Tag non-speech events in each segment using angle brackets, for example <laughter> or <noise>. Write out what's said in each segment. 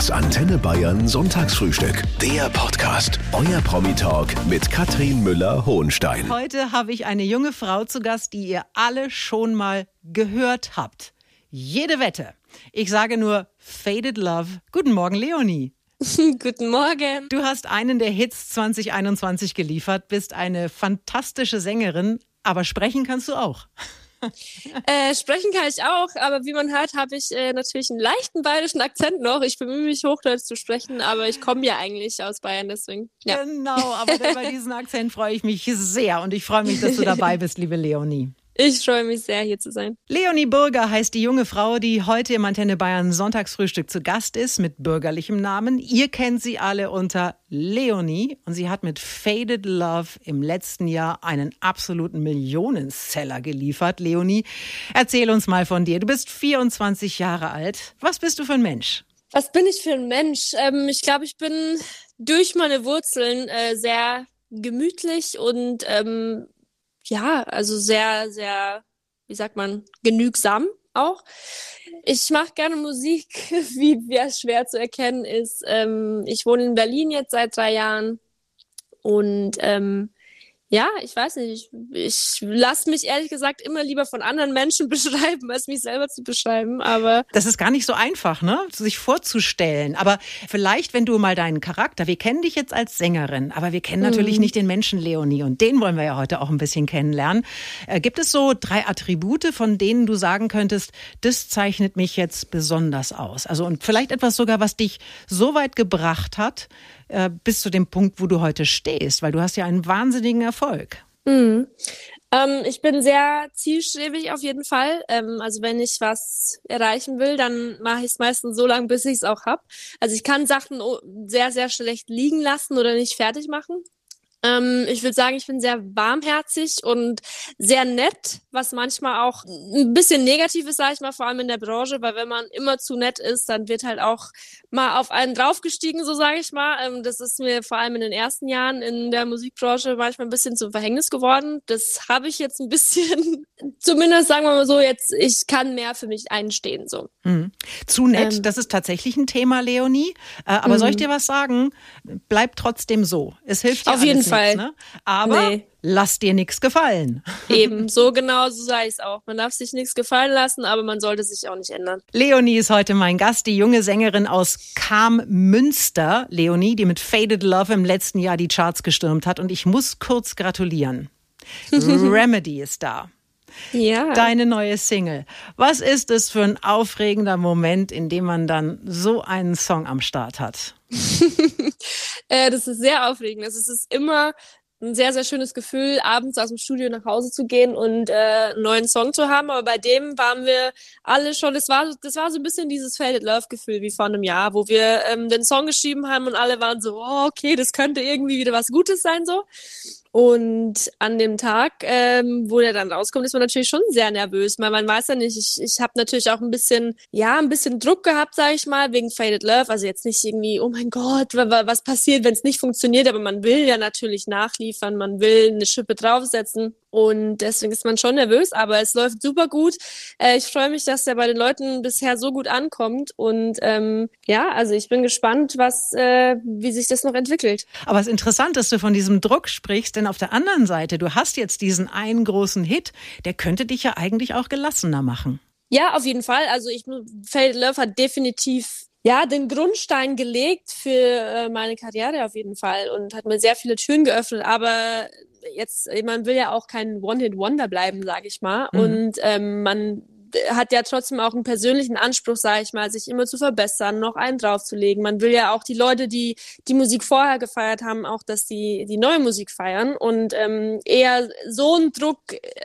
Das Antenne Bayern Sonntagsfrühstück. Der Podcast. Euer Promi-Talk mit Katrin Müller-Hohenstein. Heute habe ich eine junge Frau zu Gast, die ihr alle schon mal gehört habt. Jede Wette. Ich sage nur Faded Love. Guten Morgen, Leonie. <laughs> Guten Morgen. Du hast einen der Hits 2021 geliefert, bist eine fantastische Sängerin, aber sprechen kannst du auch. Äh, sprechen kann ich auch, aber wie man hört, habe ich äh, natürlich einen leichten bayerischen Akzent noch. Ich bemühe mich, Hochdeutsch zu sprechen, aber ich komme ja eigentlich aus Bayern, deswegen. Ja. Genau, aber bei diesem Akzent freue ich mich sehr und ich freue mich, dass du dabei <laughs> bist, liebe Leonie. Ich freue mich sehr, hier zu sein. Leonie Burger heißt die junge Frau, die heute im Antenne Bayern Sonntagsfrühstück zu Gast ist mit bürgerlichem Namen. Ihr kennt sie alle unter Leonie und sie hat mit Faded Love im letzten Jahr einen absoluten Millionenseller geliefert. Leonie, erzähl uns mal von dir. Du bist 24 Jahre alt. Was bist du für ein Mensch? Was bin ich für ein Mensch? Ähm, ich glaube, ich bin durch meine Wurzeln äh, sehr gemütlich und ähm, ja, also sehr, sehr, wie sagt man, genügsam auch. Ich mache gerne Musik, <laughs> wie, es schwer zu erkennen ist. Ähm, ich wohne in Berlin jetzt seit drei Jahren und ähm, ja, ich weiß nicht. Ich, ich lasse mich ehrlich gesagt immer lieber von anderen Menschen <laughs> beschreiben, als mich selber zu beschreiben. Aber das ist gar nicht so einfach, ne, sich vorzustellen. Aber vielleicht, wenn du mal deinen Charakter, wir kennen dich jetzt als Sängerin, aber wir kennen natürlich mhm. nicht den Menschen Leonie und den wollen wir ja heute auch ein bisschen kennenlernen. Äh, gibt es so drei Attribute, von denen du sagen könntest, das zeichnet mich jetzt besonders aus? Also und vielleicht etwas sogar, was dich so weit gebracht hat, äh, bis zu dem Punkt, wo du heute stehst, weil du hast ja einen wahnsinnigen Erfolg. Mhm. Ähm, ich bin sehr zielstrebig auf jeden Fall. Ähm, also wenn ich was erreichen will, dann mache ich es meistens so lange, bis ich es auch hab. Also ich kann Sachen sehr, sehr schlecht liegen lassen oder nicht fertig machen. Ähm, ich würde sagen, ich bin sehr warmherzig und sehr nett, was manchmal auch ein bisschen negativ ist, sage ich mal, vor allem in der Branche, weil wenn man immer zu nett ist, dann wird halt auch mal auf einen draufgestiegen, so sage ich mal. Ähm, das ist mir vor allem in den ersten Jahren in der Musikbranche manchmal ein bisschen zum Verhängnis geworden. Das habe ich jetzt ein bisschen, <laughs> zumindest sagen wir mal so, jetzt, ich kann mehr für mich einstehen. So. Mhm. Zu nett, ähm, das ist tatsächlich ein Thema, Leonie. Äh, aber soll ich mhm. dir was sagen? Bleib trotzdem so. Es hilft dir Auf jeden Fall. Fall. Ne? Aber nee. lass dir nichts gefallen. <laughs> Eben, so genau so ich es auch. Man darf sich nichts gefallen lassen, aber man sollte sich auch nicht ändern. Leonie ist heute mein Gast, die junge Sängerin aus Kam Münster. Leonie, die mit Faded Love im letzten Jahr die Charts gestürmt hat. Und ich muss kurz gratulieren. <laughs> Remedy ist da. Ja. Deine neue Single. Was ist es für ein aufregender Moment, in dem man dann so einen Song am Start hat? <laughs> äh, das ist sehr aufregend. Also es ist immer ein sehr, sehr schönes Gefühl, abends aus dem Studio nach Hause zu gehen und äh, einen neuen Song zu haben. Aber bei dem waren wir alle schon, das war, das war so ein bisschen dieses Faded Love-Gefühl wie vor einem Jahr, wo wir ähm, den Song geschrieben haben und alle waren so, oh, okay, das könnte irgendwie wieder was Gutes sein so. Und an dem Tag, ähm, wo der dann rauskommt, ist man natürlich schon sehr nervös, weil man weiß ja nicht, ich, ich habe natürlich auch ein bisschen, ja, ein bisschen Druck gehabt, sage ich mal, wegen Faded Love. Also jetzt nicht irgendwie, oh mein Gott, was passiert, wenn es nicht funktioniert, aber man will ja natürlich nachliefern, man will eine Schippe draufsetzen. Und deswegen ist man schon nervös, aber es läuft super gut. Äh, ich freue mich, dass der bei den Leuten bisher so gut ankommt. Und ähm, ja, also ich bin gespannt, was, äh, wie sich das noch entwickelt. Aber es ist interessant, dass du von diesem Druck sprichst, denn auf der anderen Seite, du hast jetzt diesen einen großen Hit, der könnte dich ja eigentlich auch gelassener machen. Ja, auf jeden Fall. Also ich Faded Love hat definitiv ja, den Grundstein gelegt für äh, meine Karriere auf jeden Fall und hat mir sehr viele Türen geöffnet. Aber jetzt, man will ja auch kein One-Hit-Wonder bleiben, sage ich mal. Mhm. Und ähm, man hat ja trotzdem auch einen persönlichen Anspruch, sage ich mal, sich immer zu verbessern, noch einen draufzulegen. Man will ja auch die Leute, die die Musik vorher gefeiert haben, auch, dass die die neue Musik feiern und ähm, eher so ein Druck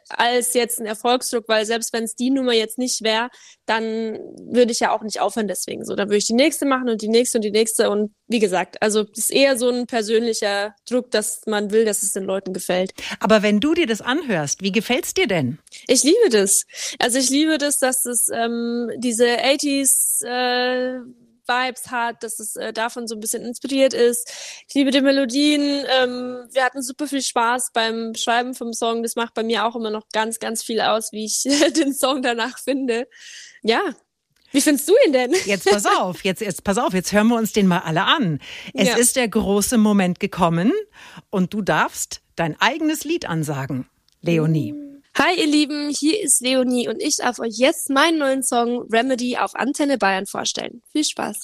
als jetzt ein Erfolgsdruck, weil selbst wenn es die Nummer jetzt nicht wäre, dann würde ich ja auch nicht aufhören deswegen so. Dann würde ich die nächste machen und die nächste und die nächste und wie gesagt, also es ist eher so ein persönlicher Druck, dass man will, dass es den Leuten gefällt. Aber wenn du dir das anhörst, wie gefällt's dir denn? Ich liebe das. Also ich liebe das, dass es ähm, diese 80s äh, Vibes hat, dass es äh, davon so ein bisschen inspiriert ist. Ich liebe die Melodien. Ähm, wir hatten super viel Spaß beim Schreiben vom Song. Das macht bei mir auch immer noch ganz, ganz viel aus, wie ich <laughs> den Song danach finde. Ja, Wie findest du ihn denn? Jetzt pass <laughs> auf, jetzt, jetzt pass auf, jetzt hören wir uns den mal alle an. Es ja. ist der große Moment gekommen und du darfst dein eigenes Lied ansagen, Leonie. Hi ihr Lieben, hier ist Leonie und ich darf euch jetzt meinen neuen Song Remedy auf Antenne Bayern vorstellen. Viel Spaß.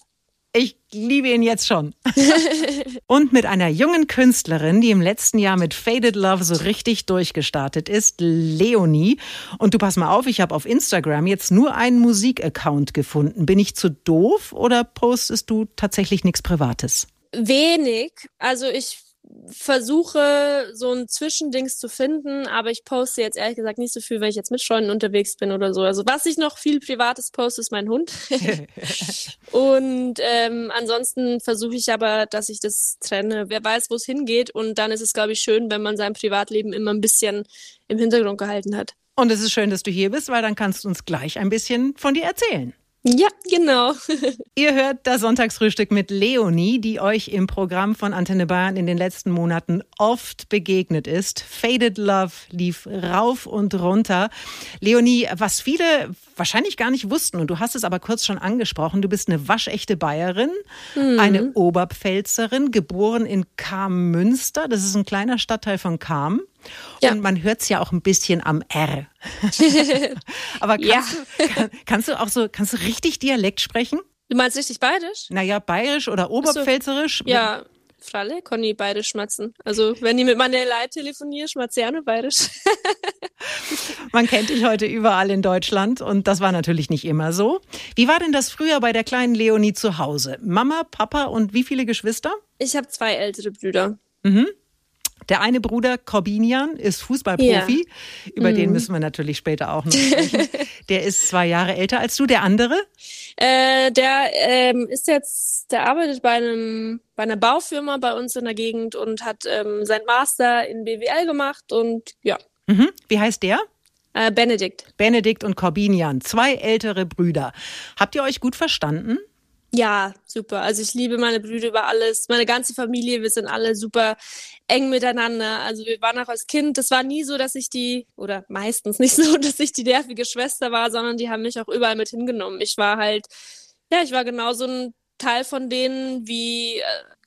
Ich liebe ihn jetzt schon. <laughs> und mit einer jungen Künstlerin, die im letzten Jahr mit Faded Love so richtig durchgestartet ist, Leonie. Und du pass mal auf, ich habe auf Instagram jetzt nur einen Musikaccount gefunden. Bin ich zu doof oder postest du tatsächlich nichts Privates? Wenig. Also ich versuche so ein Zwischendings zu finden, aber ich poste jetzt ehrlich gesagt nicht so viel, wenn ich jetzt mit Freunden unterwegs bin oder so. Also was ich noch viel Privates poste, ist mein Hund. <laughs> und ähm, ansonsten versuche ich aber, dass ich das trenne. Wer weiß, wo es hingeht. Und dann ist es, glaube ich, schön, wenn man sein Privatleben immer ein bisschen im Hintergrund gehalten hat. Und es ist schön, dass du hier bist, weil dann kannst du uns gleich ein bisschen von dir erzählen. Ja, genau. <laughs> Ihr hört das Sonntagsfrühstück mit Leonie, die euch im Programm von Antenne Bayern in den letzten Monaten oft begegnet ist. Faded Love lief rauf und runter. Leonie, was viele wahrscheinlich gar nicht wussten, und du hast es aber kurz schon angesprochen, du bist eine waschechte Bayerin, mhm. eine Oberpfälzerin, geboren in Kam-Münster. Das ist ein kleiner Stadtteil von Kam. Ja. Und man hört es ja auch ein bisschen am R. <laughs> Aber kannst, ja. du, kannst du auch so, kannst du richtig Dialekt sprechen? Du meinst richtig bayerisch? Naja, bayerisch oder oberpfälzerisch. So, ja, Fralle, kann ich bayerisch schmatzen. Also, wenn ich mit meiner Leute telefoniere, schmatze ich auch nur bayerisch. <laughs> Man kennt dich heute überall in Deutschland und das war natürlich nicht immer so. Wie war denn das früher bei der kleinen Leonie zu Hause? Mama, Papa und wie viele Geschwister? Ich habe zwei ältere Brüder. Mhm. Der eine Bruder, Corbinian, ist Fußballprofi. Ja. Über mhm. den müssen wir natürlich später auch noch sprechen. <laughs> der ist zwei Jahre älter als du. Der andere? Äh, der ähm, ist jetzt, der arbeitet bei einem bei einer Baufirma bei uns in der Gegend und hat ähm, sein Master in BWL gemacht und ja. Mhm. Wie heißt der? Äh, Benedikt. Benedikt und Corbinian, zwei ältere Brüder. Habt ihr euch gut verstanden? Ja, super. Also ich liebe meine Brüder über alles. Meine ganze Familie, wir sind alle super eng miteinander. Also wir waren auch als Kind, das war nie so, dass ich die, oder meistens nicht so, <laughs> dass ich die nervige Schwester war, sondern die haben mich auch überall mit hingenommen. Ich war halt, ja, ich war genauso ein Teil von denen wie äh,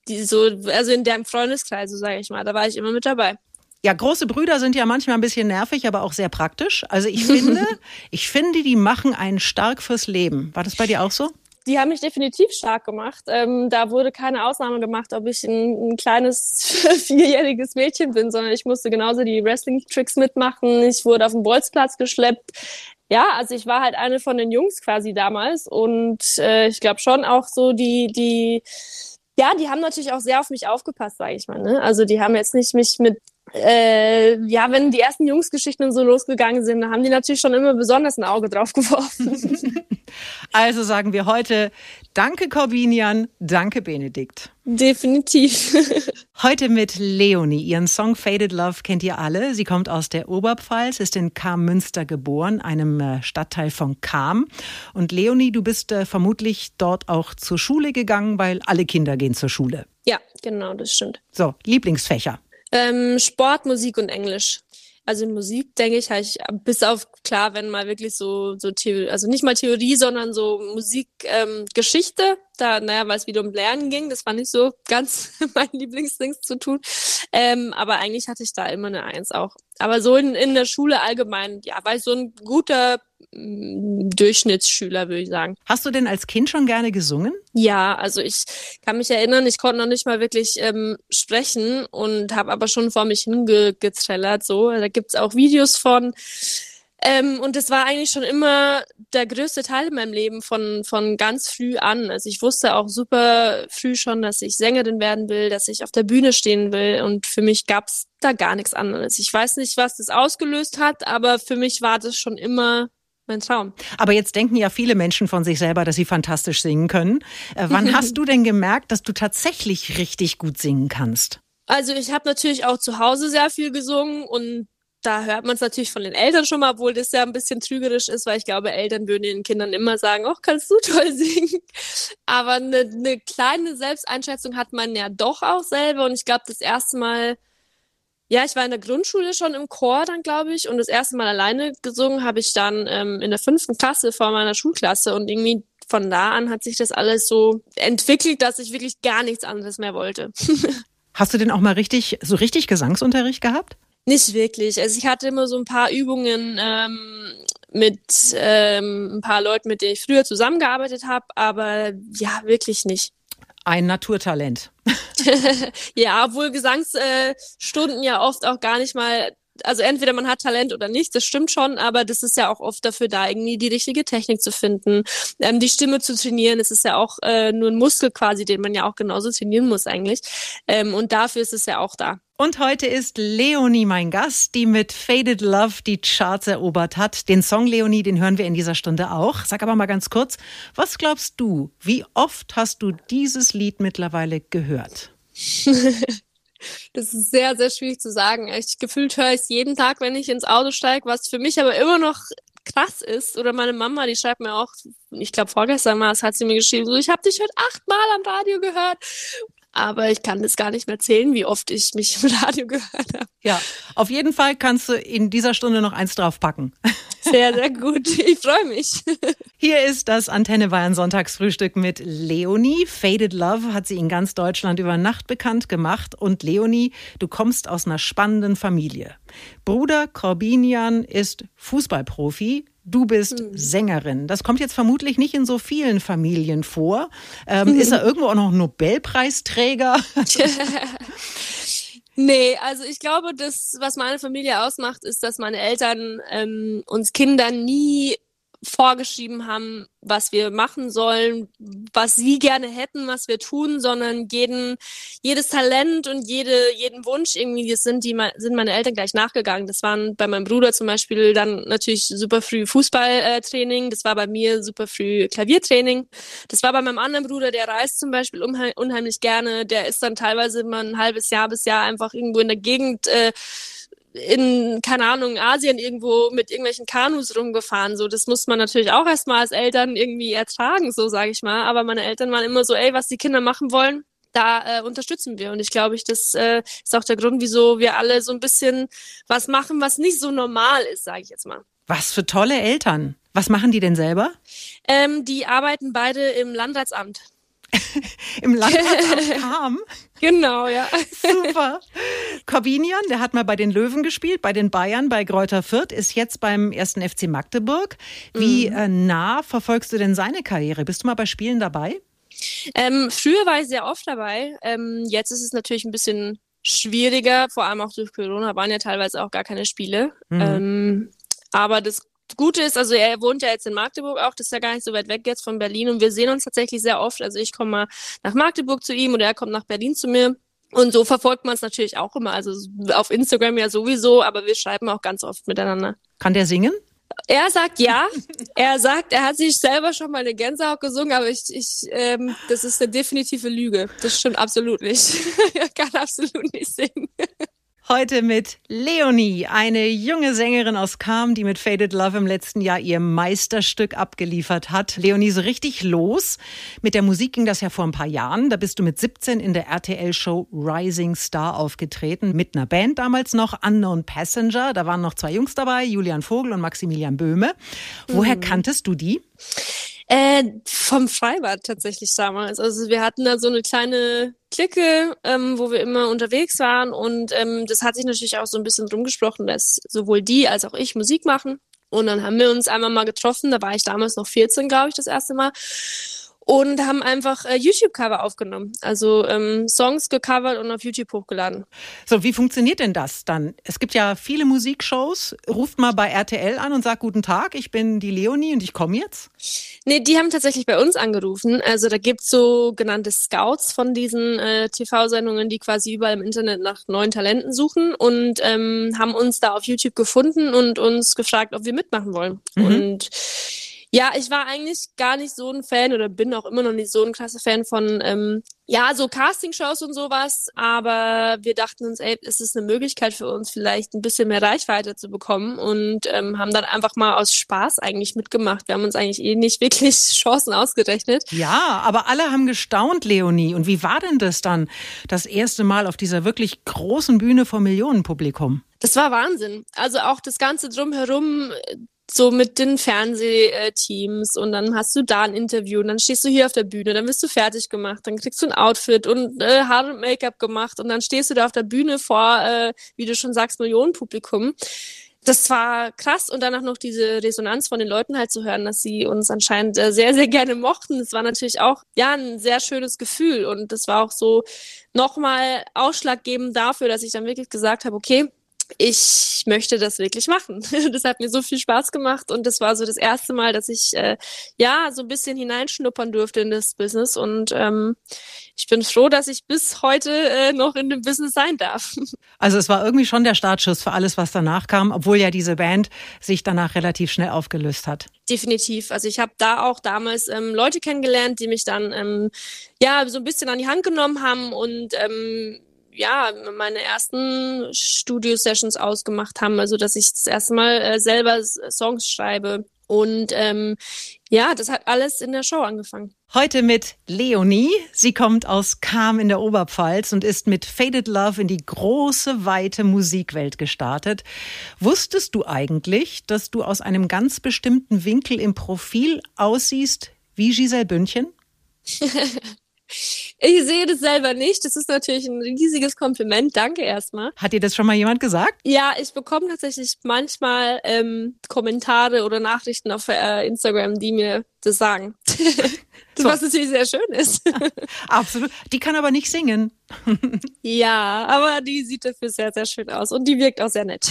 die so, also in deren Freundeskreis, so sage ich mal. Da war ich immer mit dabei. Ja, große Brüder sind ja manchmal ein bisschen nervig, aber auch sehr praktisch. Also ich finde, <laughs> ich finde, die machen einen stark fürs Leben. War das bei dir auch so? Die haben mich definitiv stark gemacht. Ähm, da wurde keine Ausnahme gemacht, ob ich ein, ein kleines <laughs> vierjähriges Mädchen bin, sondern ich musste genauso die Wrestling-Tricks mitmachen. Ich wurde auf den Bolzplatz geschleppt. Ja, also ich war halt eine von den Jungs quasi damals und äh, ich glaube schon auch so die die ja, die haben natürlich auch sehr auf mich aufgepasst, sage ich mal. Ne? Also die haben jetzt nicht mich mit äh, ja, wenn die ersten Jungsgeschichten so losgegangen sind, dann haben die natürlich schon immer besonders ein Auge drauf <laughs> geworfen. Also sagen wir heute Danke Corbinian, danke Benedikt. Definitiv. <laughs> Heute mit Leonie. Ihren Song Faded Love kennt ihr alle. Sie kommt aus der Oberpfalz, ist in Kam-Münster geboren, einem äh, Stadtteil von Kam. Und Leonie, du bist äh, vermutlich dort auch zur Schule gegangen, weil alle Kinder gehen zur Schule. Ja, genau, das stimmt. So, Lieblingsfächer. Ähm, Sport, Musik und Englisch. Also in Musik denke ich, habe ich bis auf klar, wenn mal wirklich so so Theorie, also nicht mal Theorie, sondern so Musikgeschichte, ähm, da naja, weil es wieder um Lernen ging, das war nicht so <laughs> ganz mein Lieblingsding zu tun. Ähm, aber eigentlich hatte ich da immer eine Eins auch. Aber so in, in der Schule allgemein, ja, war ich so ein guter Durchschnittsschüler, würde ich sagen. Hast du denn als Kind schon gerne gesungen? Ja, also ich kann mich erinnern, ich konnte noch nicht mal wirklich ähm, sprechen und habe aber schon vor mich hingetrellert. So, da gibt's auch Videos von. Ähm, und das war eigentlich schon immer der größte Teil in meinem Leben von, von ganz früh an. Also ich wusste auch super früh schon, dass ich Sängerin werden will, dass ich auf der Bühne stehen will. Und für mich gab's da gar nichts anderes. Ich weiß nicht, was das ausgelöst hat, aber für mich war das schon immer mein Traum. Aber jetzt denken ja viele Menschen von sich selber, dass sie fantastisch singen können. Äh, wann hast du denn gemerkt, dass du tatsächlich richtig gut singen kannst? Also ich habe natürlich auch zu Hause sehr viel gesungen und da hört man es natürlich von den Eltern schon mal, obwohl das ja ein bisschen trügerisch ist, weil ich glaube, Eltern würden ihren Kindern immer sagen, oh, kannst du toll singen. Aber eine ne kleine Selbsteinschätzung hat man ja doch auch selber. Und ich glaube, das erste Mal ja, ich war in der Grundschule schon im Chor dann, glaube ich. Und das erste Mal alleine gesungen habe ich dann ähm, in der fünften Klasse vor meiner Schulklasse. Und irgendwie von da an hat sich das alles so entwickelt, dass ich wirklich gar nichts anderes mehr wollte. <laughs> Hast du denn auch mal richtig, so richtig Gesangsunterricht gehabt? Nicht wirklich. Also ich hatte immer so ein paar Übungen ähm, mit ähm, ein paar Leuten, mit denen ich früher zusammengearbeitet habe, aber ja, wirklich nicht. Ein Naturtalent. <laughs> ja, obwohl Gesangsstunden äh, ja oft auch gar nicht mal also entweder man hat Talent oder nicht, das stimmt schon, aber das ist ja auch oft dafür da, irgendwie die richtige Technik zu finden, ähm, die Stimme zu trainieren. Es ist ja auch äh, nur ein Muskel quasi, den man ja auch genauso trainieren muss eigentlich. Ähm, und dafür ist es ja auch da. Und heute ist Leonie mein Gast, die mit Faded Love die Charts erobert hat. Den Song Leonie, den hören wir in dieser Stunde auch. Sag aber mal ganz kurz, was glaubst du, wie oft hast du dieses Lied mittlerweile gehört? <laughs> Das ist sehr, sehr schwierig zu sagen. Ich gefühlt höre ich es jeden Tag, wenn ich ins Auto steige, was für mich aber immer noch krass ist. Oder meine Mama, die schreibt mir auch, ich glaube vorgestern mal, hat sie mir geschrieben, so, ich habe dich heute achtmal am Radio gehört aber ich kann das gar nicht mehr zählen, wie oft ich mich im Radio <laughs> gehört habe. Ja, auf jeden Fall kannst du in dieser Stunde noch eins draufpacken. <laughs> Sehr, sehr gut. Ich freue mich. <laughs> Hier ist das Antenne Bayern Sonntagsfrühstück mit Leonie. Faded Love hat sie in ganz Deutschland über Nacht bekannt gemacht. Und Leonie, du kommst aus einer spannenden Familie. Bruder Corbinian ist Fußballprofi. Du bist hm. Sängerin. Das kommt jetzt vermutlich nicht in so vielen Familien vor. Ähm, ist er <laughs> irgendwo auch noch Nobelpreisträger? <laughs> Nee, also ich glaube, das, was meine Familie ausmacht, ist, dass meine Eltern ähm, uns Kindern nie vorgeschrieben haben, was wir machen sollen, was sie gerne hätten, was wir tun, sondern jeden, jedes Talent und jede, jeden Wunsch irgendwie, das sind die, sind meine Eltern gleich nachgegangen. Das waren bei meinem Bruder zum Beispiel dann natürlich super früh Fußballtraining, das war bei mir super früh Klaviertraining. Das war bei meinem anderen Bruder, der reist zum Beispiel unheimlich gerne, der ist dann teilweise immer ein halbes Jahr bis Jahr einfach irgendwo in der Gegend äh, in, keine Ahnung, Asien irgendwo mit irgendwelchen Kanus rumgefahren. So, das muss man natürlich auch erstmal als Eltern irgendwie ertragen, so sage ich mal. Aber meine Eltern waren immer so, ey, was die Kinder machen wollen, da äh, unterstützen wir. Und ich glaube, ich, das äh, ist auch der Grund, wieso wir alle so ein bisschen was machen, was nicht so normal ist, sage ich jetzt mal. Was für tolle Eltern. Was machen die denn selber? Ähm, die arbeiten beide im Landratsamt. <laughs> Im Landratsamt Kam? <laughs> Genau, ja. <laughs> Super. Corbinian, der hat mal bei den Löwen gespielt, bei den Bayern, bei Kräuter Fürth, ist jetzt beim ersten FC Magdeburg. Wie mhm. äh, nah verfolgst du denn seine Karriere? Bist du mal bei Spielen dabei? Ähm, früher war ich sehr oft dabei. Ähm, jetzt ist es natürlich ein bisschen schwieriger, vor allem auch durch Corona waren ja teilweise auch gar keine Spiele. Mhm. Ähm, aber das Gute ist, also er wohnt ja jetzt in Magdeburg auch, das ist ja gar nicht so weit weg jetzt von Berlin und wir sehen uns tatsächlich sehr oft. Also ich komme mal nach Magdeburg zu ihm oder er kommt nach Berlin zu mir. Und so verfolgt man es natürlich auch immer. Also auf Instagram ja sowieso, aber wir schreiben auch ganz oft miteinander. Kann der singen? Er sagt ja. <laughs> er sagt, er hat sich selber schon mal eine Gänsehaut gesungen, aber ich, ich, ähm, das ist eine definitive Lüge. Das stimmt absolut nicht. <laughs> er kann absolut nicht singen. Heute mit Leonie, eine junge Sängerin aus Kam, die mit Faded Love im letzten Jahr ihr Meisterstück abgeliefert hat. Leonie, so richtig los. Mit der Musik ging das ja vor ein paar Jahren. Da bist du mit 17 in der RTL-Show Rising Star aufgetreten. Mit einer Band damals noch, Unknown Passenger. Da waren noch zwei Jungs dabei, Julian Vogel und Maximilian Böhme. Woher mhm. kanntest du die? Äh, vom Freibad tatsächlich damals. Also wir hatten da so eine kleine Clique, ähm, wo wir immer unterwegs waren und ähm, das hat sich natürlich auch so ein bisschen rumgesprochen, dass sowohl die als auch ich Musik machen. Und dann haben wir uns einmal mal getroffen, da war ich damals noch 14, glaube ich, das erste Mal und haben einfach äh, YouTube-Cover aufgenommen. Also ähm, Songs gecovert und auf YouTube hochgeladen. So, wie funktioniert denn das dann? Es gibt ja viele Musikshows. Ruft mal bei RTL an und sagt, guten Tag, ich bin die Leonie und ich komme jetzt. Nee, die haben tatsächlich bei uns angerufen. Also da gibt's so genannte Scouts von diesen äh, TV-Sendungen, die quasi überall im Internet nach neuen Talenten suchen und ähm, haben uns da auf YouTube gefunden und uns gefragt, ob wir mitmachen wollen. Mhm. Und ja, ich war eigentlich gar nicht so ein Fan oder bin auch immer noch nicht so ein klasse Fan von, ähm, ja, so Castingshows und sowas. Aber wir dachten uns, ey, ist es eine Möglichkeit für uns, vielleicht ein bisschen mehr Reichweite zu bekommen und ähm, haben dann einfach mal aus Spaß eigentlich mitgemacht. Wir haben uns eigentlich eh nicht <laughs> wirklich Chancen ausgerechnet. Ja, aber alle haben gestaunt, Leonie. Und wie war denn das dann, das erste Mal auf dieser wirklich großen Bühne vor Millionenpublikum? Das war Wahnsinn. Also auch das Ganze drumherum, so mit den Fernsehteams und dann hast du da ein Interview und dann stehst du hier auf der Bühne, dann wirst du fertig gemacht, dann kriegst du ein Outfit und äh, Haare und Make-up gemacht und dann stehst du da auf der Bühne vor, äh, wie du schon sagst, Millionenpublikum. Das war krass und danach noch diese Resonanz von den Leuten halt zu hören, dass sie uns anscheinend äh, sehr, sehr gerne mochten. Das war natürlich auch, ja, ein sehr schönes Gefühl und das war auch so nochmal ausschlaggebend dafür, dass ich dann wirklich gesagt habe, okay, ich möchte das wirklich machen. <laughs> Das hat mir so viel Spaß gemacht und das war so das erste Mal, dass ich äh, ja so ein bisschen hineinschnuppern durfte in das Business und ähm, ich bin froh, dass ich bis heute äh, noch in dem Business sein darf. <laughs> Also es war irgendwie schon der Startschuss für alles, was danach kam, obwohl ja diese Band sich danach relativ schnell aufgelöst hat. Definitiv. Also ich habe da auch damals ähm, Leute kennengelernt, die mich dann ähm, ja so ein bisschen an die Hand genommen haben und ähm, ja, meine ersten Studio-Sessions ausgemacht haben, also dass ich das erste Mal äh, selber Songs schreibe. Und ähm, ja, das hat alles in der Show angefangen. Heute mit Leonie. Sie kommt aus Kam in der Oberpfalz und ist mit Faded Love in die große, weite Musikwelt gestartet. Wusstest du eigentlich, dass du aus einem ganz bestimmten Winkel im Profil aussiehst wie Giselle Bündchen? <laughs> Ich sehe das selber nicht. Das ist natürlich ein riesiges Kompliment. Danke erstmal. Hat dir das schon mal jemand gesagt? Ja, ich bekomme tatsächlich manchmal ähm, Kommentare oder Nachrichten auf äh, Instagram, die mir das sagen. <laughs> so. Was natürlich sehr schön ist. <laughs> Absolut. Die kann aber nicht singen. <laughs> ja, aber die sieht dafür sehr, sehr schön aus und die wirkt auch sehr nett.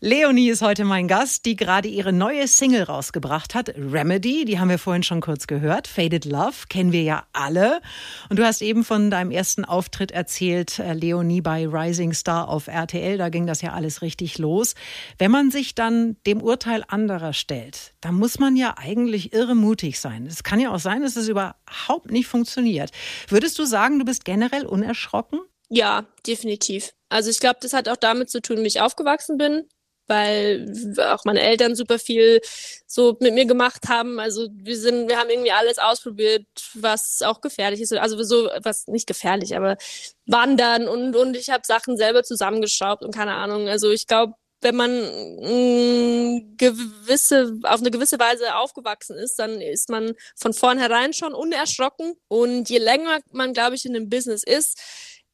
Leonie ist heute mein Gast, die gerade ihre neue Single rausgebracht hat, Remedy. Die haben wir vorhin schon kurz gehört. Faded Love kennen wir ja alle. Und du hast eben von deinem ersten Auftritt erzählt, äh, Leonie bei Rising Star auf RTL. Da ging das ja alles richtig los. Wenn man sich dann dem Urteil anderer stellt, dann muss man ja eigentlich irre mutig sein. Es kann ja auch sein, dass es überhaupt nicht funktioniert. Würdest du sagen, du bist generell unerschrocken? Ja, definitiv. Also ich glaube, das hat auch damit zu tun, wie ich aufgewachsen bin weil auch meine Eltern super viel so mit mir gemacht haben. Also wir sind, wir haben irgendwie alles ausprobiert, was auch gefährlich ist. Also so, was nicht gefährlich, aber wandern und, und ich habe Sachen selber zusammengeschraubt und keine Ahnung. Also ich glaube, wenn man mh, gewisse, auf eine gewisse Weise aufgewachsen ist, dann ist man von vornherein schon unerschrocken. Und je länger man, glaube ich, in dem Business ist,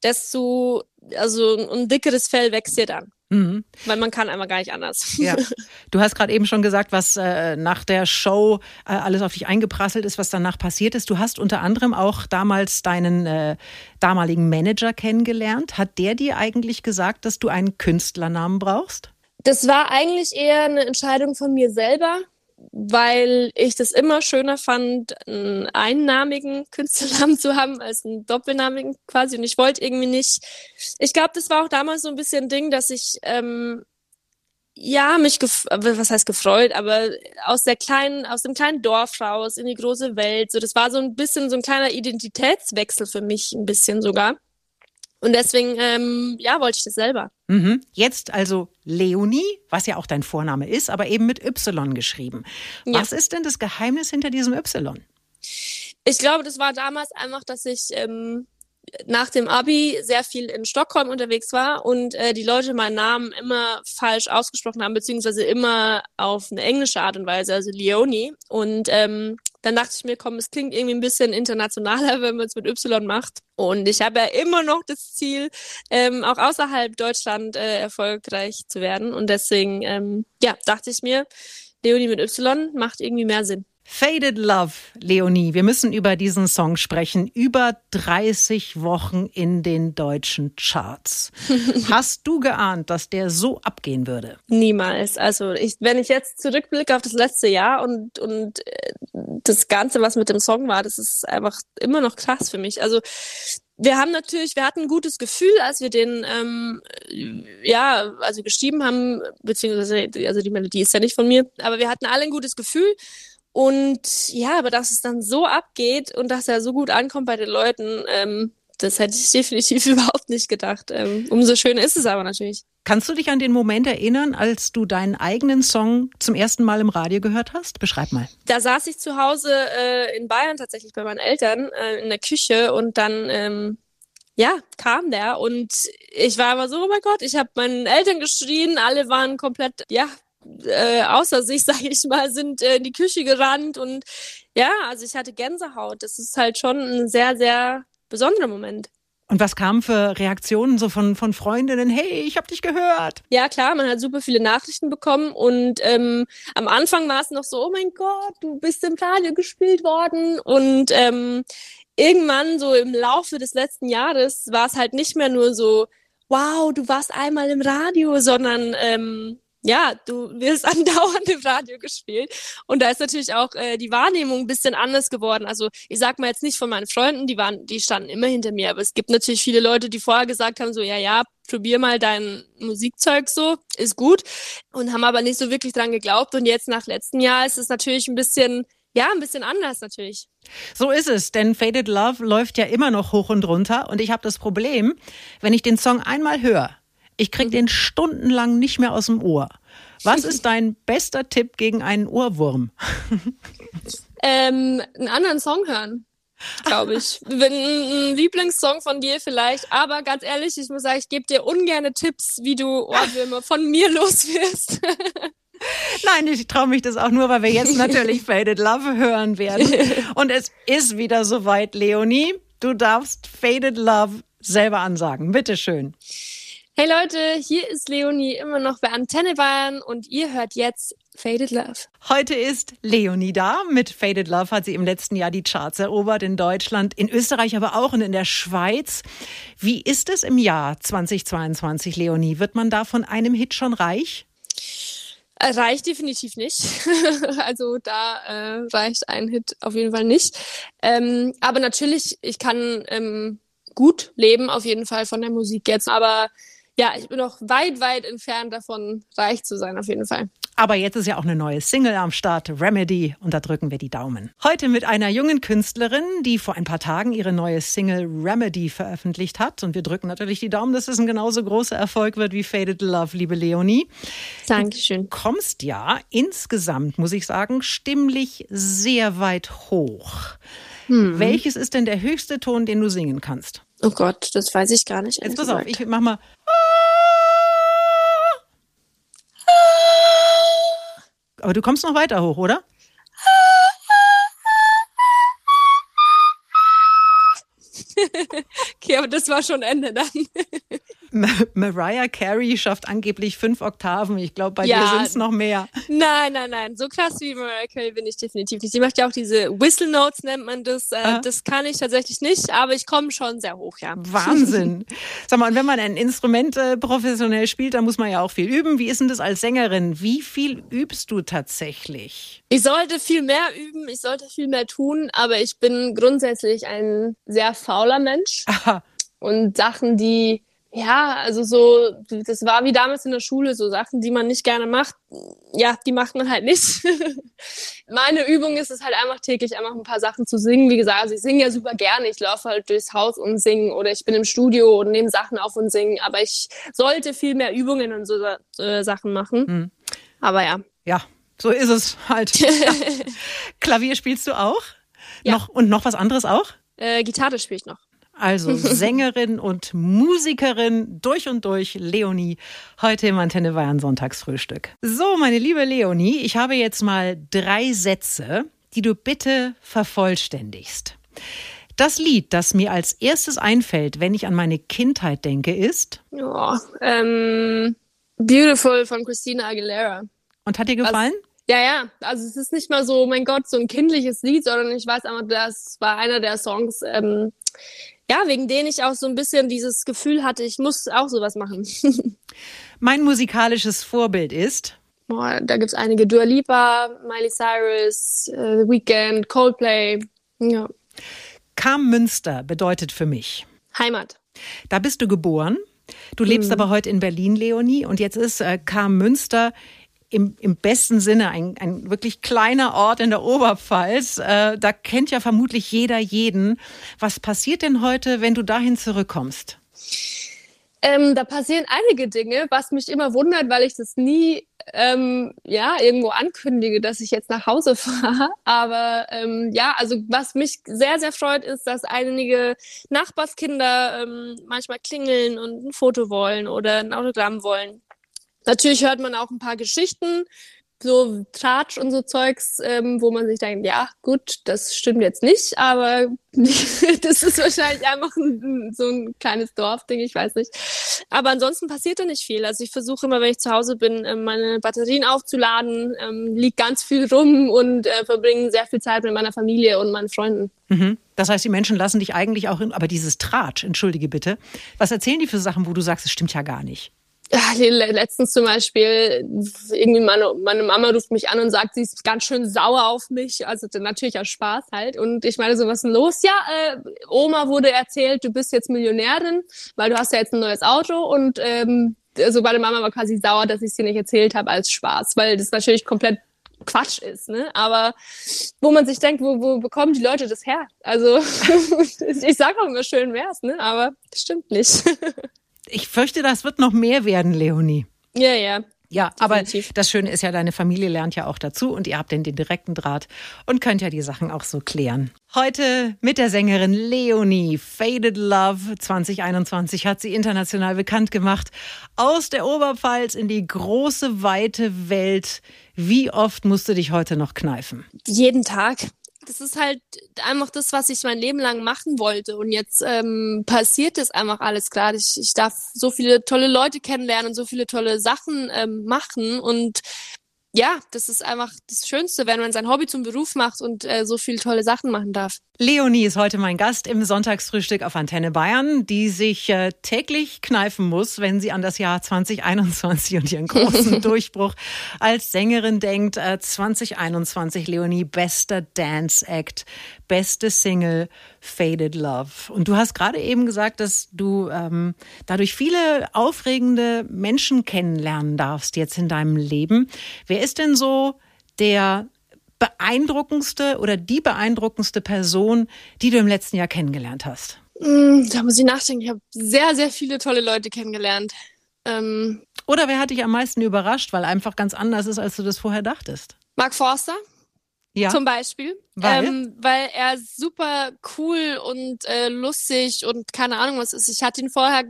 desto, also ein dickeres Fell wächst dir dann. Mhm. Weil man kann einmal gar nicht anders. Ja. <laughs> Du hast gerade eben schon gesagt, was äh, nach der Show äh, alles auf dich eingeprasselt ist, was danach passiert ist. Du hast unter anderem auch damals deinen äh, damaligen Manager kennengelernt. Hat der dir eigentlich gesagt, dass du einen Künstlernamen brauchst? Das war eigentlich eher eine Entscheidung von mir selber weil ich das immer schöner fand, einen einnamigen Künstlernamen <laughs> zu haben als einen doppelnamigen quasi. Und ich wollte irgendwie nicht. Ich glaube, das war auch damals so ein bisschen ein Ding, dass ich ähm, ja mich was heißt gefreut, aber aus der kleinen, aus dem kleinen Dorf raus in die große Welt. So, das war so ein bisschen so ein kleiner Identitätswechsel für mich, ein bisschen sogar. Und deswegen, ähm, ja, wollte ich das selber. Mhm. Jetzt also Leonie, was ja auch dein Vorname ist, aber eben mit Y geschrieben. Ja. Was ist denn das Geheimnis hinter diesem Y? Ich glaube, das war damals einfach, dass ich ähm, nach dem Abi sehr viel in Stockholm unterwegs war und äh, die Leute meinen Namen immer falsch ausgesprochen haben, beziehungsweise immer auf eine englische Art und Weise, also Leonie. Und ähm, dann dachte ich mir, komm, es klingt irgendwie ein bisschen internationaler, <laughs> wenn man es mit Y macht. Und ich habe ja immer noch das Ziel, ähm, auch außerhalb Deutschland äh, erfolgreich zu werden. Und deswegen, ähm, ja, dachte ich mir, Leonie mit Y macht irgendwie mehr Sinn. Faded Love, Leonie, wir müssen über diesen Song sprechen. Über 30 Wochen in den deutschen Charts. <laughs> Hast du geahnt, dass der so abgehen würde? Niemals. Also ich, wenn ich jetzt zurückblicke auf das letzte Jahr und, und äh, das Ganze, was mit dem Song war, das ist einfach immer noch krass für mich. Also wir haben natürlich, wir hatten ein gutes Gefühl, als wir den, ähm, ja, also geschrieben haben, beziehungsweise, also die Melodie ist ja nicht von mir, aber wir hatten alle ein gutes Gefühl und ja, aber dass es dann so abgeht und dass er so gut ankommt bei den Leuten, ähm, das hätte ich <laughs> definitiv überhaupt nicht gedacht. Ähm, umso schöner ist es aber natürlich. Kannst du dich an den Moment erinnern, als du deinen eigenen Song zum ersten Mal im Radio gehört hast? Beschreib mal. Da saß ich zu Hause äh, in Bayern tatsächlich bei meinen Eltern äh, in der Küche und dann ähm, ja, kam der und ich war aber so, oh mein Gott, ich habe meinen Eltern geschrien, alle waren komplett, ja, äh, außer sich, <laughs> sage ich mal, sind äh, in die Küche gerannt und ja, also ich hatte Gänsehaut. Das ist halt schon ein sehr, sehr besonderer Moment. Und was kamen für Reaktionen so von, von Freundinnen? Hey, ich habe dich gehört. Ja, klar, man hat super viele Nachrichten bekommen und ähm, am Anfang war es noch so, oh mein Gott, du bist im Radio gespielt worden und ähm, irgendwann so im Laufe des letzten Jahres war es halt nicht mehr nur so, wow, du warst einmal im Radio, sondern ähm, ja, du wirst <laughs> andauernd im Radio gespielt. Und da ist natürlich auch äh, die Wahrnehmung ein bisschen anders geworden. Also ich sag mal jetzt nicht von meinen Freunden, die waren, die standen immer hinter mir, aber es gibt natürlich viele Leute, die vorher gesagt haben, so, ja, ja, probier mal dein Musikzeug so, ist gut. Und haben aber nicht so wirklich dran geglaubt. Und jetzt nach letztem Jahr ist es natürlich ein bisschen ja, ein bisschen anders natürlich. So ist es, denn Faded Love läuft ja immer noch hoch und runter und ich habe das Problem, wenn ich den Song einmal höre, ich krieg den stundenlang nicht mehr aus dem Ohr. Was <laughs> ist dein bester Tipp gegen einen Ohrwurm? ähm, einen anderen Song hören, glaube ich. ein Lieblingssong von dir vielleicht. Aber ganz ehrlich, ich muss sagen, ich gebe dir ungerne Tipps, wie du Ohrwürmer von mir los wirst. <laughs> Nein, ich traue mich das auch nur, weil wir jetzt natürlich <laughs> Faded Love hören werden. Und es ist wieder soweit, Leonie. Du darfst Faded Love selber ansagen. Bitteschön. Hey Leute, hier ist Leonie immer noch bei Antenne Bayern und ihr hört jetzt Faded Love. Heute ist Leonie da. Mit Faded Love hat sie im letzten Jahr die Charts erobert in Deutschland, in Österreich, aber auch und in der Schweiz. Wie ist es im Jahr 2022, Leonie? Wird man da von einem Hit schon reich? Reicht definitiv nicht. <laughs> also da äh, reicht ein Hit auf jeden Fall nicht. Ähm, aber natürlich, ich kann ähm, gut leben auf jeden Fall von der Musik jetzt. Aber ja, ich bin noch weit, weit entfernt davon, reich zu sein, auf jeden Fall. Aber jetzt ist ja auch eine neue Single am Start, Remedy, und da drücken wir die Daumen. Heute mit einer jungen Künstlerin, die vor ein paar Tagen ihre neue Single Remedy veröffentlicht hat. Und wir drücken natürlich die Daumen, dass es ein genauso großer Erfolg wird wie Faded Love, liebe Leonie. Dankeschön. Du kommst ja insgesamt, muss ich sagen, stimmlich sehr weit hoch. Hm. Welches ist denn der höchste Ton, den du singen kannst? Oh Gott, das weiß ich gar nicht. Jetzt pass auf, ich mach mal. Aber du kommst noch weiter hoch, oder? <laughs> okay, aber das war schon Ende dann. Mariah Carey schafft angeblich fünf Oktaven. Ich glaube, bei ja, dir sind es noch mehr. Nein, nein, nein. So krass wie Mariah Carey bin ich definitiv nicht. Sie macht ja auch diese Whistle Notes, nennt man das. Äh, das kann ich tatsächlich nicht, aber ich komme schon sehr hoch, ja. Wahnsinn. <laughs> Sag mal, und wenn man ein Instrument äh, professionell spielt, dann muss man ja auch viel üben. Wie ist denn das als Sängerin? Wie viel übst du tatsächlich? Ich sollte viel mehr üben, ich sollte viel mehr tun, aber ich bin grundsätzlich ein sehr fauler Mensch. Aha. Und Sachen, die ja, also so, das war wie damals in der Schule, so Sachen, die man nicht gerne macht, ja, die macht man halt nicht. <laughs> Meine Übung ist es halt einfach täglich einfach ein paar Sachen zu singen. Wie gesagt, also ich singe ja super gerne. Ich laufe halt durchs Haus und singe oder ich bin im Studio und nehme Sachen auf und singe. Aber ich sollte viel mehr Übungen und so äh, Sachen machen. Mhm. Aber ja. Ja, so ist es halt. <laughs> Klavier spielst du auch? Ja. Noch, und noch was anderes auch? Äh, Gitarre spiele ich noch. Also <laughs> Sängerin und Musikerin durch und durch, Leonie, heute im Antenne Bayern Sonntagsfrühstück. So, meine liebe Leonie, ich habe jetzt mal drei Sätze, die du bitte vervollständigst. Das Lied, das mir als erstes einfällt, wenn ich an meine Kindheit denke, ist? Oh, ähm, Beautiful von Christina Aguilera. Und hat dir gefallen? Was? Ja, ja. Also es ist nicht mal so, mein Gott, so ein kindliches Lied, sondern ich weiß einfach, das war einer der Songs, ähm, ja, wegen denen ich auch so ein bisschen dieses Gefühl hatte, ich muss auch sowas machen. <laughs> mein musikalisches Vorbild ist? Boah, da gibt's einige. Dua Lipa, Miley Cyrus, äh, The Weeknd, Coldplay. Ja. Kam Münster bedeutet für mich? Heimat. Da bist du geboren. Du lebst mhm. aber heute in Berlin, Leonie. Und jetzt ist äh, Kam Münster im, im besten Sinne ein, ein wirklich kleiner Ort in der Oberpfalz. Äh, da kennt ja vermutlich jeder jeden. Was passiert denn heute, wenn du dahin zurückkommst? Ähm, da passieren einige Dinge, was mich immer wundert, weil ich das nie ähm, ja irgendwo ankündige, dass ich jetzt nach Hause <laughs> fahre. Aber ähm, ja, also was mich sehr sehr freut, ist, dass einige Nachbarskinder ähm, manchmal klingeln und ein Foto wollen oder ein Autogramm wollen. Natürlich hört man auch ein paar Geschichten, so Tratsch und so Zeugs, ähm, wo man sich denkt, ja, gut, das stimmt jetzt nicht, aber <laughs> das ist wahrscheinlich einfach ein, so ein kleines Dorfding, ich weiß nicht. Aber ansonsten passiert da nicht viel. Also ich versuche immer, wenn ich zu Hause bin, ähm, meine Batterien aufzuladen, ähm, liegt ganz viel rum und äh, verbringe sehr viel Zeit mit meiner Familie und meinen Freunden. Mhm. Das heißt, die Menschen lassen dich eigentlich auch in, aber dieses Tratsch, entschuldige bitte, was erzählen die für Sachen, wo du sagst, es stimmt ja gar nicht? Letztens zum Beispiel, irgendwie meine, meine Mama ruft mich an und sagt, sie ist ganz schön sauer auf mich. Also natürlich aus Spaß halt. Und ich meine so, was ist denn los? Ja, äh, Oma wurde erzählt, du bist jetzt Millionärin, weil du hast ja jetzt ein neues Auto. Und ähm, also meine Mama war quasi sauer, dass ich dir nicht erzählt habe als Spaß, weil das natürlich komplett Quatsch ist, ne? Aber wo man sich denkt, wo, wo bekommen die Leute das her? Also <laughs> ich sage auch immer schön wär's, ne? Aber das stimmt nicht. <laughs> ich fürchte, das wird noch mehr werden, Leonie. Ja, ja. Ja, Definitiv. aber das Schöne ist ja, deine Familie lernt ja auch dazu und ihr habt den, den direkten Draht und könnt ja die Sachen auch so klären. Heute mit der Sängerin Leonie. Faded Love 2021 hat sie international bekannt gemacht. Aus der Oberpfalz in die große, weite Welt. Wie oft musst du dich heute noch kneifen? Jeden Tag das ist halt einfach das, was ich mein Leben lang machen wollte. Und jetzt ähm, passiert das einfach alles gerade. Ich, ich darf so viele tolle Leute kennenlernen und so viele tolle Sachen ähm, machen. Und ja, das ist einfach das Schönste, wenn man sein Hobby zum Beruf macht und äh, so viele tolle Sachen machen darf. Leonie ist heute mein Gast im Sonntagsfrühstück auf Antenne Bayern, die sich äh, täglich kneifen muss, wenn sie an das Jahr 2021 und ihren großen <laughs> Durchbruch als Sängerin denkt. Äh, 2021, Leonie, bester Dance Act, beste Single, Faded Love. Und du hast gerade eben gesagt, dass du ähm, dadurch viele aufregende Menschen kennenlernen darfst jetzt in deinem Leben. Wer ist denn so der beeindruckendste oder die beeindruckendste Person, die du im letzten Jahr kennengelernt hast? Mm, da muss ich nachdenken. Ich habe sehr, sehr viele tolle Leute kennengelernt. Ähm, oder wer hat dich am meisten überrascht, weil einfach ganz anders ist, als du das vorher dachtest? Mark Forster. Ja. Zum Beispiel. Weil? Ähm, weil er super cool und äh, lustig und keine Ahnung was ist. Ich hatte ihn vorher,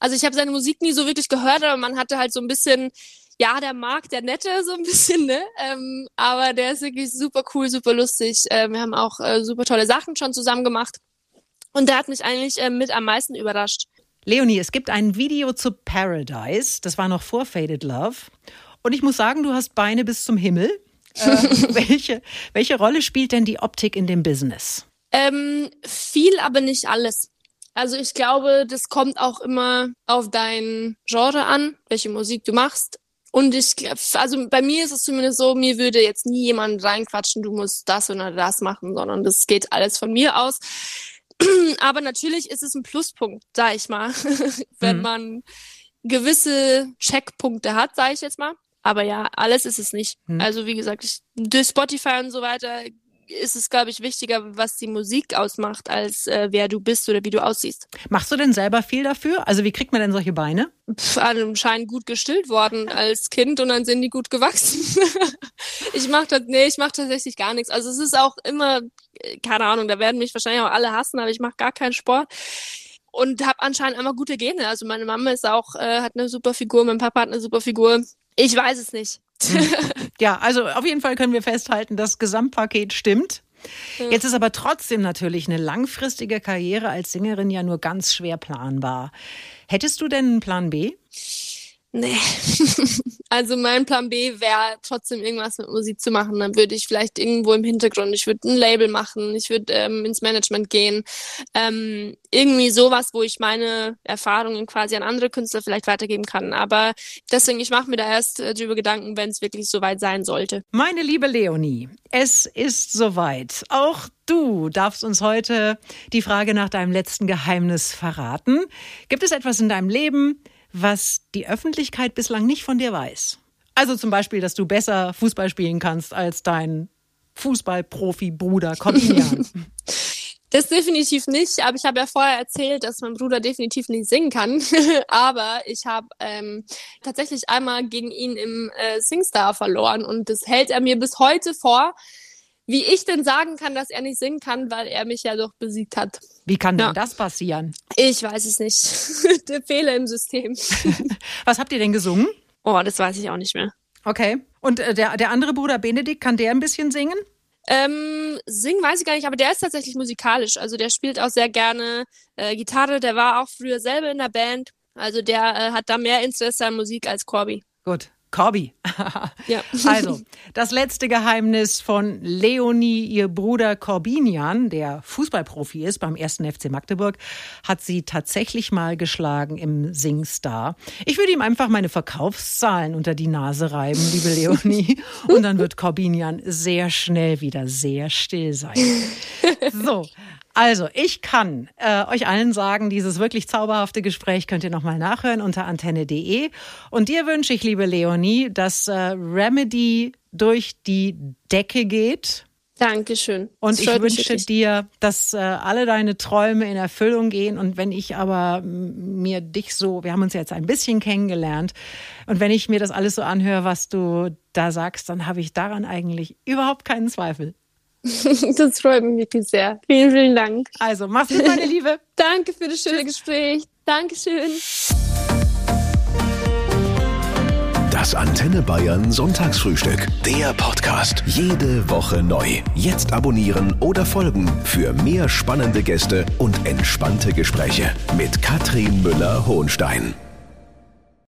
also ich habe seine Musik nie so wirklich gehört, aber man hatte halt so ein bisschen, ja, der mag der Nette so ein <laughs> bisschen, ne? Ähm, aber der ist wirklich super cool, super lustig. Äh, wir haben auch äh, super tolle Sachen schon zusammen gemacht. Und der hat mich eigentlich äh, mit am meisten überrascht. Leonie, es gibt ein Video zu Paradise. Das war noch vor Faded Love. Und ich muss sagen, du hast Beine bis zum Himmel. Äh, <laughs> welche, welche Rolle spielt denn die Optik in dem Business? Ähm, viel, aber nicht alles. Also ich glaube, das kommt auch immer auf dein Genre an, welche Musik du machst. Und ich, also bei mir ist es zumindest so, mir würde jetzt nie jemand reinquatschen, du musst das oder das machen, sondern das geht alles von mir aus. <clears throat> Aber natürlich ist es ein Pluspunkt, sag ich mal, <laughs> wenn mhm. man gewisse Checkpunkte hat, sage ich jetzt mal. Aber ja, alles ist es nicht. Mhm. Also wie gesagt, ich, durch Spotify und so weiter ist es, glaube ich, wichtiger, was die Musik ausmacht, als äh, wer du bist oder wie du aussiehst. Machst du denn selber viel dafür? Also wie kriegt man denn solche Beine? Pff, anscheinend gut gestillt worden <laughs> als Kind und dann sind die gut gewachsen. <laughs> ich mache nee, ich mache tatsächlich gar nichts. Also es ist auch immer, äh, keine Ahnung, da werden mich wahrscheinlich auch alle hassen, aber ich mache gar keinen Sport und habe anscheinend immer gute Gene. Also meine Mama ist auch, äh, hat eine super Figur, mein Papa hat eine super Figur. Ich weiß es nicht. Hm. <laughs> ja, also auf jeden Fall können wir festhalten, das Gesamtpaket stimmt. Ja. Jetzt ist aber trotzdem natürlich eine langfristige Karriere als Sängerin ja nur ganz schwer planbar. Hättest du denn einen Plan B? Nee. <laughs> also mein Plan B wäre trotzdem irgendwas mit Musik zu machen. Dann würde ich vielleicht irgendwo im Hintergrund, ich würde ein Label machen, ich würde ähm, ins Management gehen. Ähm, irgendwie sowas, wo ich meine Erfahrungen quasi an andere Künstler vielleicht weitergeben kann. Aber deswegen, ich mache mir da erst äh, drüber Gedanken, wenn es wirklich soweit sein sollte. Meine liebe Leonie, es ist soweit. Auch du darfst uns heute die Frage nach deinem letzten Geheimnis verraten. Gibt es etwas in deinem Leben, was die Öffentlichkeit bislang nicht von dir weiß. Also zum Beispiel, dass du besser Fußball spielen kannst als dein Fußballprofi-Bruder Corbinian. <laughs> Das definitiv nicht, aber ich habe ja vorher erzählt, dass mein Bruder definitiv nicht singen kann. <laughs> aber ich habe ähm, tatsächlich einmal gegen ihn im äh, Singstar verloren und das hält er mir bis heute vor, wie ich denn sagen kann, dass er nicht singen kann, weil er mich ja doch besiegt hat. Wie kann ja. denn das passieren? Ich weiß es nicht. <laughs> Der Fehler im System. <laughs> Was habt ihr denn gesungen? Oh, das weiß ich auch nicht mehr. Okay. Und äh, der, der andere Bruder Benedikt, kann der ein bisschen singen? Ähm, singen weiß ich gar nicht, aber der ist tatsächlich musikalisch. Also der spielt auch sehr gerne äh, Gitarre. Der war auch früher selber in der Band. Also der äh, hat da mehr Interesse an Musik als Corby. Gut. Corby. ja. <laughs> Also, das letzte Geheimnis von Leonie, ihr Bruder Corbinian, der Fußballprofi ist beim ersten FC Magdeburg, hat sie tatsächlich mal geschlagen im SingStar. Ich würde ihm einfach meine Verkaufszahlen unter die Nase reiben, liebe Leonie. <laughs> Und dann wird Corbinian sehr schnell wieder sehr still sein. So, also, ich kann äh, euch allen sagen, dieses wirklich zauberhafte Gespräch könnt ihr nochmal nachhören unter antenne.de. Und dir wünsche ich, liebe Leonie, dass äh, Remedy durch die Decke geht. Dankeschön. Und ich wünsche dir, dass äh, alle deine Träume in Erfüllung gehen. Und wenn ich aber mir dich so, wir haben uns jetzt ein bisschen kennengelernt, und wenn ich mir das alles so anhöre, was du da sagst, dann habe ich daran eigentlich überhaupt keinen Zweifel. <laughs> Das freut mich wirklich sehr. Vielen, vielen Dank. Also, mach's gut, meine Liebe. <laughs> Danke für das schöne Gespräch. Dankeschön. Das Antenne Bayern Sonntagsfrühstück. Der Podcast. Jede Woche neu. Jetzt abonnieren oder folgen für mehr spannende Gäste und entspannte Gespräche mit Katrin Müller-Hohenstein.